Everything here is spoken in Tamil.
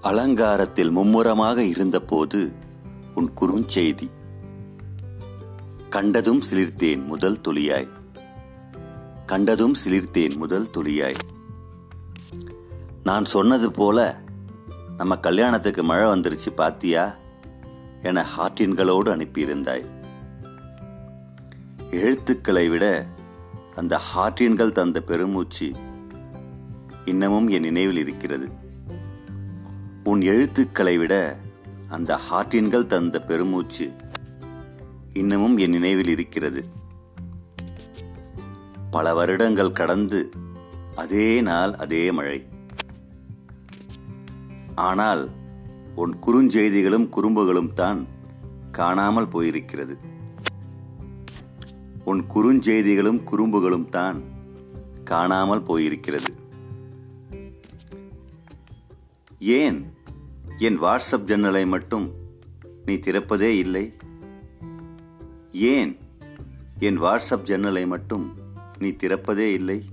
அலங்காரத்தில் மும்முரமாக இருந்தபோது உன் குறுஞ்செய்தி. கண்டதும் சிலிர்த்தேன் முதல் துளியாய். கண்டதும் சிலிர்த்தேன் முதல் துளியாய். நான் சொன்னது போல நம்ம கல்யாணத்துக்கு மழை வந்துருச்சு பாத்தியா? என ஹார்டின்களோடு அனுப்பியிருந்தாய். எழுத்துக்களை விட அந்த ஹார்டின்கள் தந்த பெருமூச்சு இன்னமும் என் நினைவில் இருக்கிறது. உன் எழுத்துக்களை விட அந்த ஹார்டின்கள் தந்த பெருமூச்சு இன்னமும் என் நினைவில் இருக்கிறது. பல வருடங்கள் கடந்து அதே நாள் அதே மழை. ஆனால் உன் குறுஞ்செய்திகளும் குறும்புகளும் தான் காணாமல் போயிருக்கிறது. உன் குறுஞ்செய்திகளும் குறும்புகளும் தான் காணாமல் போயிருக்கிறது. ஏன்? என் வாட்ஸ்அப் ஜன்னலை மட்டும் நீ திறப்பதே இல்லை. ஏன்? என் வாட்ஸ்அப் ஜன்னலை மட்டும் நீ திறப்பதே இல்லை.